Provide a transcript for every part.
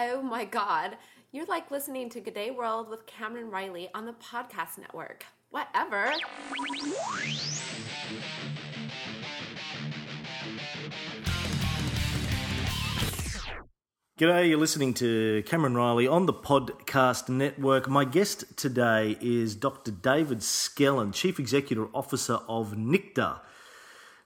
Oh my God. You're like listening to G'Day World with Cameron Reilly on the Podcast Network. Whatever. G'day, you're listening to Cameron Reilly on the Podcast Network. My guest today is Dr. David Skellern, Chief Executive Officer of NICTA.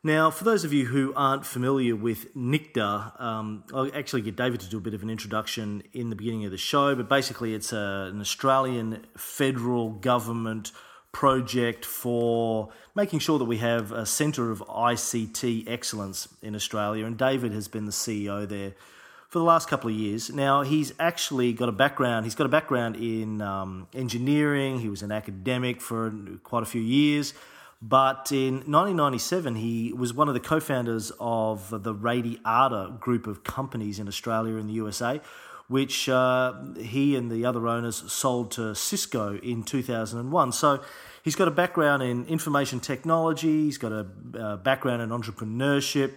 Now, for those of you who aren't familiar with NICTA, um, I'll actually get David to do a bit of an introduction in the beginning of the show, but basically, it's a, an Australian federal government project for making sure that we have a centre of ICT excellence in Australia, and David has been the CEO there for the last couple of years. Now he's actually got a background. He's got a background in um, engineering. He was an academic for quite a few years. But in 1997, he was one of the co-founders of the Radiata group of companies in Australia and the USA, which uh, he and the other owners sold to Cisco in 2001. So he's got a background in information technology. He's got a uh, background in entrepreneurship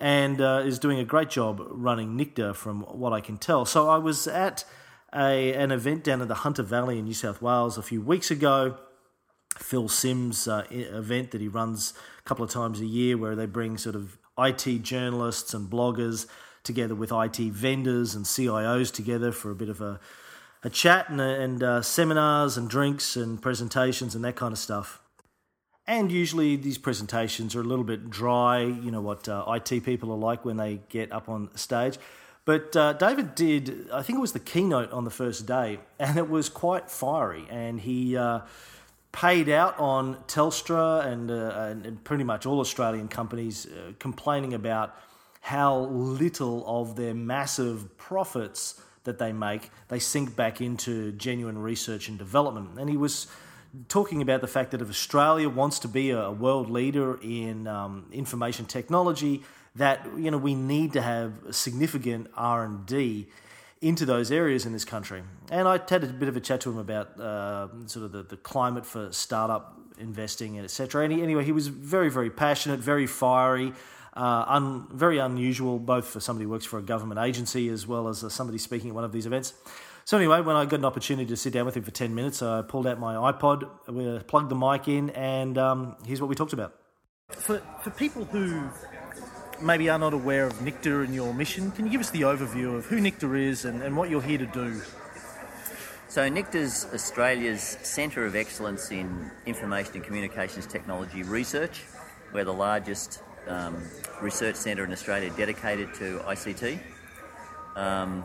and uh, is doing a great job running NICTA from what I can tell. So I was at a, an event down in the Hunter Valley in New South Wales a few weeks ago. Phil Sims uh, event that he runs a couple of times a year, where they bring sort of IT journalists and bloggers together with IT vendors and CIOs together for a bit of a, a chat and, and uh, seminars and drinks and presentations and that kind of stuff. And usually these presentations are a little bit dry, you know what uh, IT people are like when they get up on stage. But uh, David did, I think it was the keynote on the first day, and it was quite fiery. And he uh, paid out on Telstra and, uh, and, pretty much all Australian companies uh, complaining about how little of their massive profits that they make they sink back into genuine research and development. And he was talking about the fact that if Australia wants to be a world leader in um, information technology, that you know we need to have significant R and D into those areas in this country. And I had a bit of a chat to him about uh, sort of the, the climate for startup investing and etc. He, anyway, he was very very passionate, very fiery. Uh, un, very unusual, both for somebody who works for a government agency as well as uh, somebody speaking at one of these events. So anyway, when I got an opportunity to sit down with him for 10 minutes, I pulled out my iPod, plugged the mic in, and um, here's what we talked about. For, for people who maybe are not aware of NICTA and your mission, can you give us the overview of who NICTA is and, and what you're here to do? So NICTA is Australia's Centre of Excellence in Information and Communications Technology Research. We're the largest um, research centre in Australia dedicated to ICT. Um,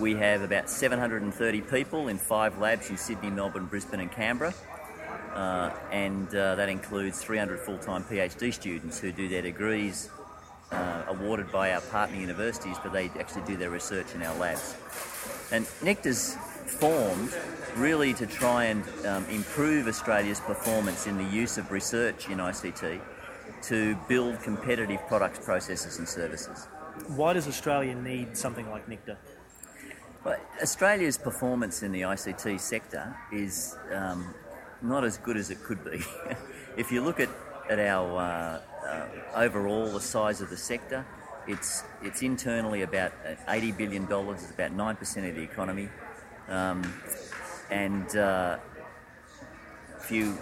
we have about 730 people in five labs in Sydney, Melbourne, Brisbane, and Canberra. Uh, and uh, that includes 300 full time PhD students who do their degrees uh, awarded by our partner universities, but they actually do their research in our labs. And NICTA's formed really to try and um, improve Australia's performance in the use of research in ICT to build competitive products, processes, and services. Why does Australia need something like NICTA? Well, Australia's performance in the ICT sector is um, not as good as it could be. if you look at, at our uh, uh, overall the size of the sector, it's it's internally about eighty billion dollars. It's about nine percent of the economy, um, and uh, if you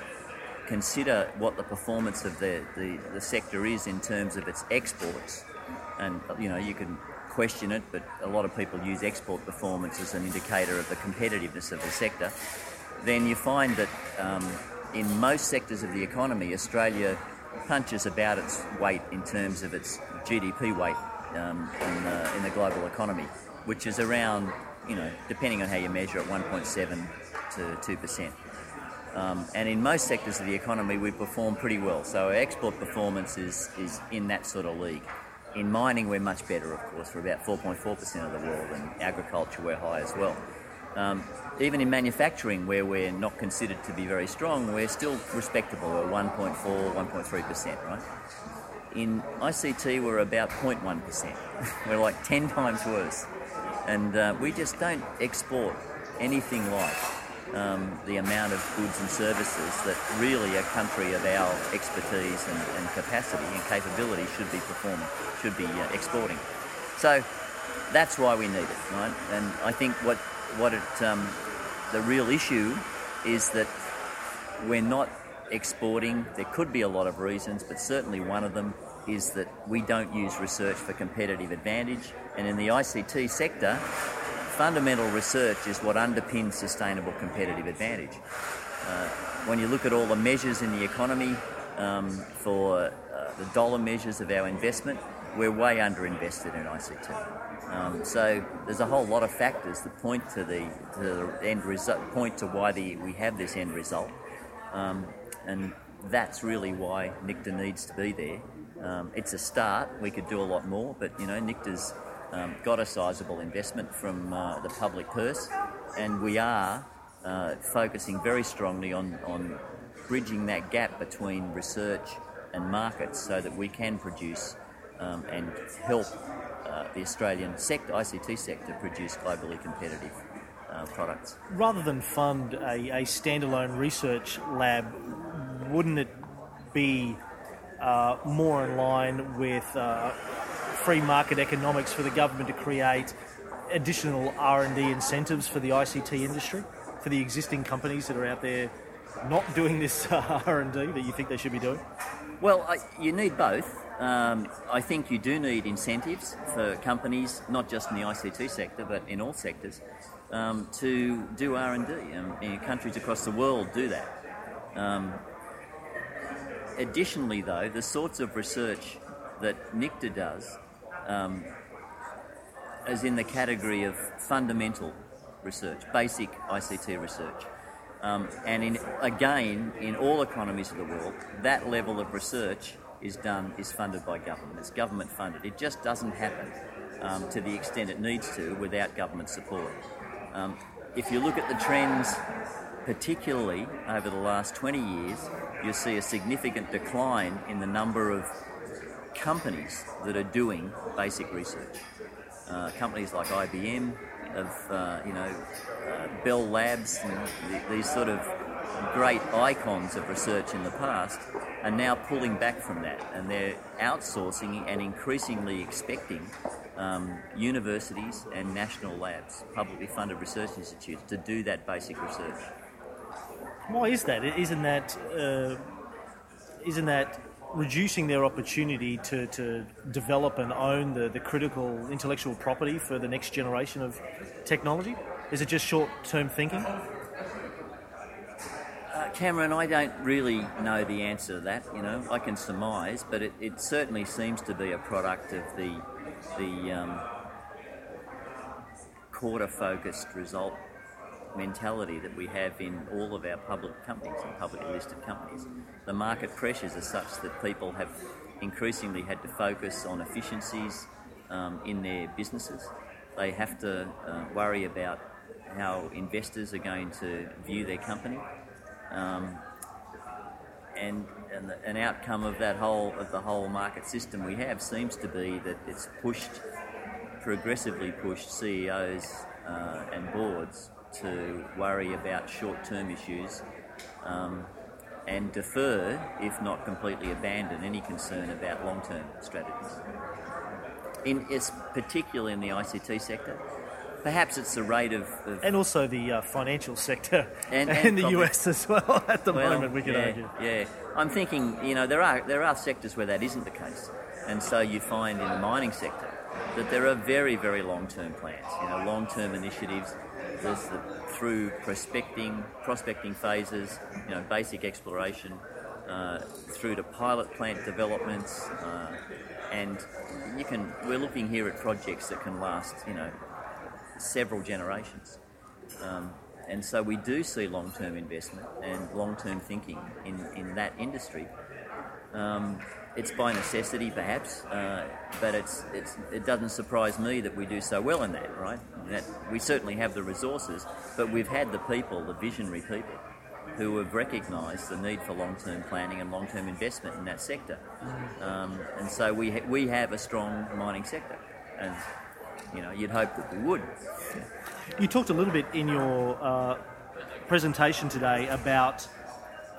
consider what the performance of the, the, the sector is in terms of its exports, and you know you can question it, but a lot of people use export performance as an indicator of the competitiveness of the sector, then you find that um, in most sectors of the economy, Australia punches about its weight in terms of its GDP weight um, in, the, in the global economy, which is around, you know, depending on how you measure it, 1.7 to 2%. Um, and in most sectors of the economy, we perform pretty well. So our export performance is, is in that sort of league. In mining, we're much better, of course. We're about 4.4% of the world, and agriculture, we're high as well. Um, even in manufacturing, where we're not considered to be very strong, we're still respectable. We're 1.4, 1.3%, right? In ICT, we're about 0.1%. we're like 10 times worse. And uh, we just don't export anything like um, the amount of goods and services that really a country of our expertise and, and capacity and capability should be performing, should be uh, exporting. So that's why we need it, right? And I think what what it um, the real issue is that we're not exporting. There could be a lot of reasons, but certainly one of them is that we don't use research for competitive advantage. And in the ICT sector, fundamental research is what underpins sustainable competitive advantage. Uh, when you look at all the measures in the economy um, for uh, the dollar measures of our investment, we're way underinvested in ICT. Um, so there's a whole lot of factors that point to the, to the end result, point to why the, we have this end result, um, and that's really why NICTA needs to be there. Um, it's a start. We could do a lot more, but you know, NICTA's um, got a sizable investment from uh, the public purse, and we are uh, focusing very strongly on, on bridging that gap between research and markets so that we can produce um, and help uh, the Australian sector, ICT sector, produce globally competitive uh, products. Rather than fund a, a, standalone research lab, wouldn't it be uh, more in line with uh, free market economics for the government to create additional R&D incentives for the ICT industry, for the existing companies that are out there not doing this R&D that you think they should be doing? Well, you need both. Um, I think you do need incentives for companies, not just in the ICT sector, but in all sectors, um, to do R&D. Um, countries across the world do that. Um, additionally, though, the sorts of research that NICTA does um, is in the category of fundamental research, basic ICT research. Um, and in, again, in all economies of the world, that level of research is done is funded by government. It's government funded. It just doesn't happen um, to the extent it needs to without government support. Um, if you look at the trends, particularly over the last 20 years, you'll see a significant decline in the number of companies that are doing basic research. Uh, companies like IBM, of uh, you know uh, Bell Labs, and these sort of great icons of research in the past, are now pulling back from that, and they're outsourcing and increasingly expecting um, universities and national labs, publicly funded research institutes, to do that basic research. Why is that? Isn't that uh, isn't that reducing their opportunity to, to develop and own the, the critical intellectual property for the next generation of technology? Is it just short term thinking? Cameron, I don't really know the answer to that. You know, I can surmise, but it, it certainly seems to be a product of the the um, quarter focused result mentality that we have in all of our public companies and publicly listed companies. The market pressures are such that people have increasingly had to focus on efficiencies um, in their businesses. They have to uh, worry about how investors are going to view their company. Um, and, and the, an outcome of that whole of the whole market system we have seems to be that it's pushed progressively pushed CEOs uh, and boards to worry about short term issues um, and defer, if not completely abandon, any concern about long term strategies. In, particularly in the ICT sector. Perhaps it's the rate of, of and also the uh, financial sector and, and in the probably, US as well. At the well, moment, we could yeah, argue. Yeah, I'm thinking. You know, there are there are sectors where that isn't the case, and so you find in the mining sector that there are very very long term plans. You know, long term initiatives there's the, through prospecting, prospecting phases, you know, basic exploration, uh, through to pilot plant developments, uh, and you can. We're looking here at projects that can last, you know, several generations. Um, and so we do see long-term investment and long-term thinking in, in that industry. Um, it's by necessity, perhaps, uh, but it's, it's, it doesn't surprise me that we do so well in that, right? That we certainly have the resources, but we've had the people, the visionary people, who have recognised the need for long-term planning and long-term investment in that sector, um, and so we ha- we have a strong mining sector, and you know you'd hope that we would. You talked a little bit in your uh, presentation today about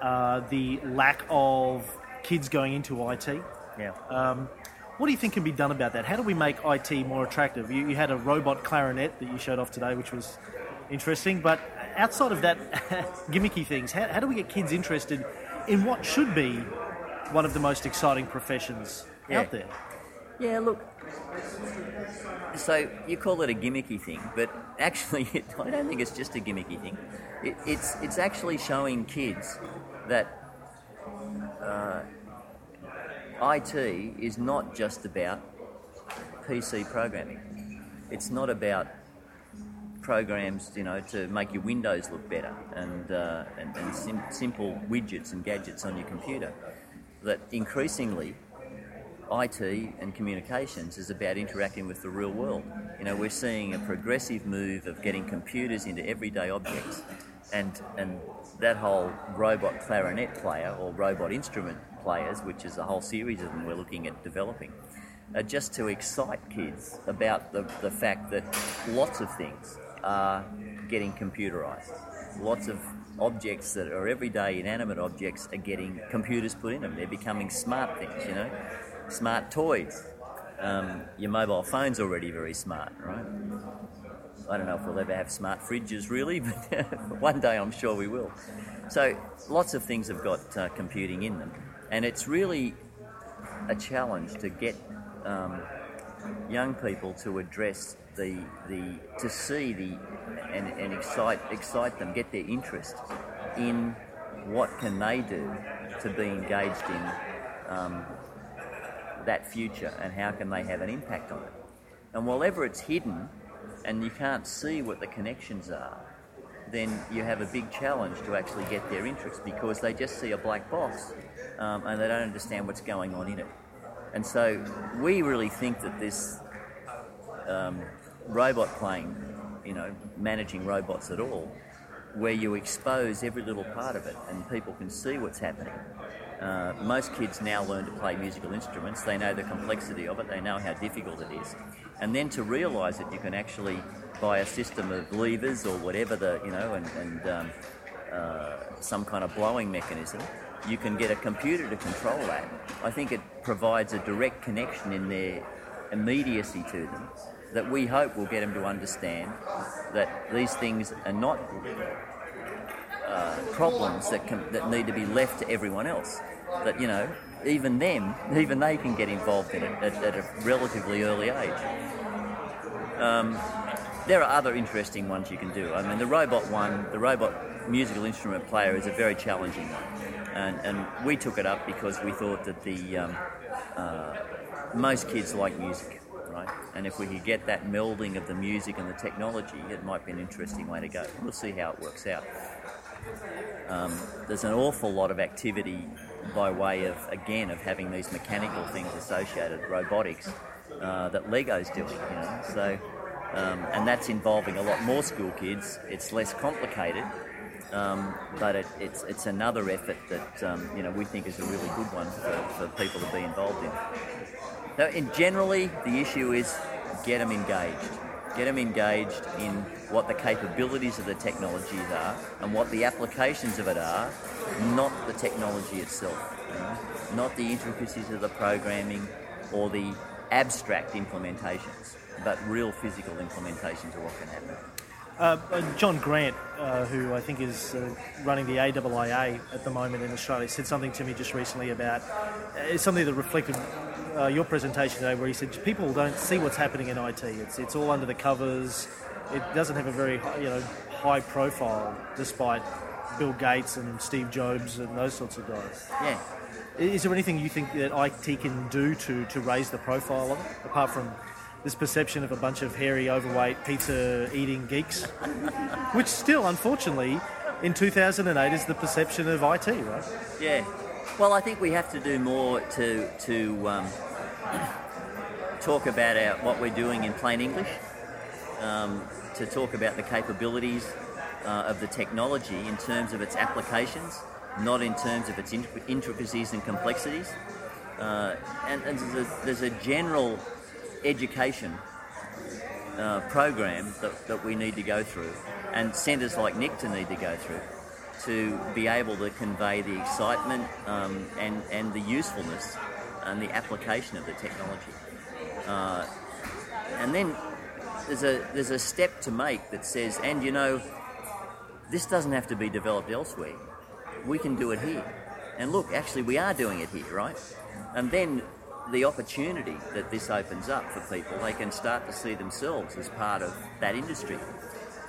uh, the lack of kids going into IT. Yeah. Um, What do you think can be done about that? How do we make IT more attractive? You, you had a robot clarinet that you showed off today, which was interesting. But outside of that, gimmicky things, how, how do we get kids interested in what should be one of the most exciting professions Yeah. out there? Yeah, look. So you call it a gimmicky thing, but actually, I don't think it's just a gimmicky thing. It, it's it's actually showing kids that uh, IT is not just about PC programming. It's not about programs, you know, to make your windows look better and uh, and, and sim- simple widgets and gadgets on your computer. That increasingly IT and communications is about interacting with the real world. You know, we're seeing a progressive move of getting computers into everyday objects, and and that whole robot clarinet player or robot instrument players, which is a whole series of them we're looking at developing, are just to excite kids about the, the fact that lots of things are getting computerized. Lots of objects that are everyday inanimate objects are getting computers put in them. They're becoming smart things, you know, smart toys. Um, your mobile phone's already very smart, right? I don't know if we'll ever have smart fridges really, but one day I'm sure we will. So lots of things have got uh, computing in them, and it's really a challenge to get um, young people to address the the to see the and, and excite excite them, get their interest in what can they do to be engaged in um, that future and how can they have an impact on it. And wherever it's hidden and you can't see what the connections are, then you have a big challenge to actually get their interest because they just see a black box um, and they don't understand what's going on in it. And so we really think that this um, robot playing, you know, managing robots at all, where you expose every little part of it and people can see what's happening. Uh, most kids now learn to play musical instruments. They know the complexity of it. They know how difficult it is, and then to realise that you can actually, by a system of levers or whatever the you know, and, and um, uh, some kind of blowing mechanism, you can get a computer to control that. I think it provides a direct connection in their immediacy to them that we hope will get them to understand that these things are not uh, problems that can, that need to be left to everyone else. That you know, even them, even they can get involved in it at, at a relatively early age. Um, there are other interesting ones you can do. I mean, the robot one, the robot musical instrument player, is a very challenging one, and, and we took it up because we thought that the um, uh, most kids like music, right? And if we could get that melding of the music and the technology, it might be an interesting way to go. We'll see how it works out. Um, there's an awful lot of activity by way of, again, of having these mechanical things associated, robotics, uh, that Lego's doing, you know. So, um, and that's involving a lot more school kids. It's less complicated, um, but it, it's it's another effort that um, you know we think is a really good one for, for people to be involved in. So, in generally, the issue is get them engaged. Get them engaged in what the capabilities of the technologies are and what the applications of it are, not the technology itself. Not the intricacies of the programming or the abstract implementations, but real physical implementations of what can happen. Uh, uh, John Grant, uh, who I think is uh, running the AIIA at the moment in Australia, said something to me just recently about uh, something that reflected uh, your presentation today, where you said people don't see what's happening in IT. It's it's all under the covers. It doesn't have a very hi- you know high profile, despite Bill Gates and Steve Jobs and those sorts of guys. Yeah. Is there anything you think that IT can do to, to raise the profile of it, apart from this perception of a bunch of hairy, overweight, pizza eating geeks? Which still, unfortunately, in 2008 is the perception of IT, right? Yeah. Well, I think we have to do more to to um, talk about our, what we're doing in plain English, um, to talk about the capabilities uh, of the technology in terms of its applications, not in terms of its intricacies and complexities. Uh, and and there's, a, there's a general education uh, program that, that we need to go through, and centres like NICTA need to go through to be able to convey the excitement um, and, and the usefulness and the application of the technology. Uh, and then there's a there's a step to make that says, and you know, this doesn't have to be developed elsewhere. We can do it here. And look, actually, we are doing it here, right? And then the opportunity that this opens up for people, they can start to see themselves as part of that industry.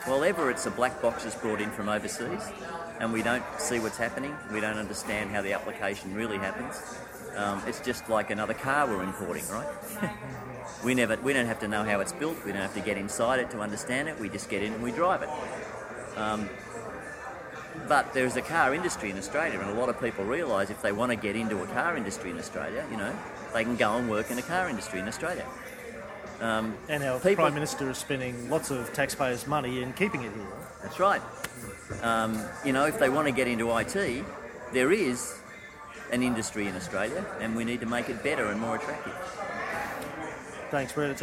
Well, ever it's a black box is brought in from overseas, and we don't see what's happening. We don't understand how the application really happens. Um, it's just like another car we're importing, right? we never, we don't have to know how it's built. We don't have to get inside it to understand it. We just get in and we drive it. Um, but there's a car industry in Australia, and a lot of people realise if they want to get into a car industry in Australia, you know, they can go and work in a car industry in Australia. Um, and our people, Prime Minister is spending lots of taxpayers' money in keeping it here. That's right. Um, you know, if they want to get into IT, there is an industry in Australia, and we need to make it better and more attractive. Thanks, Brett. It's.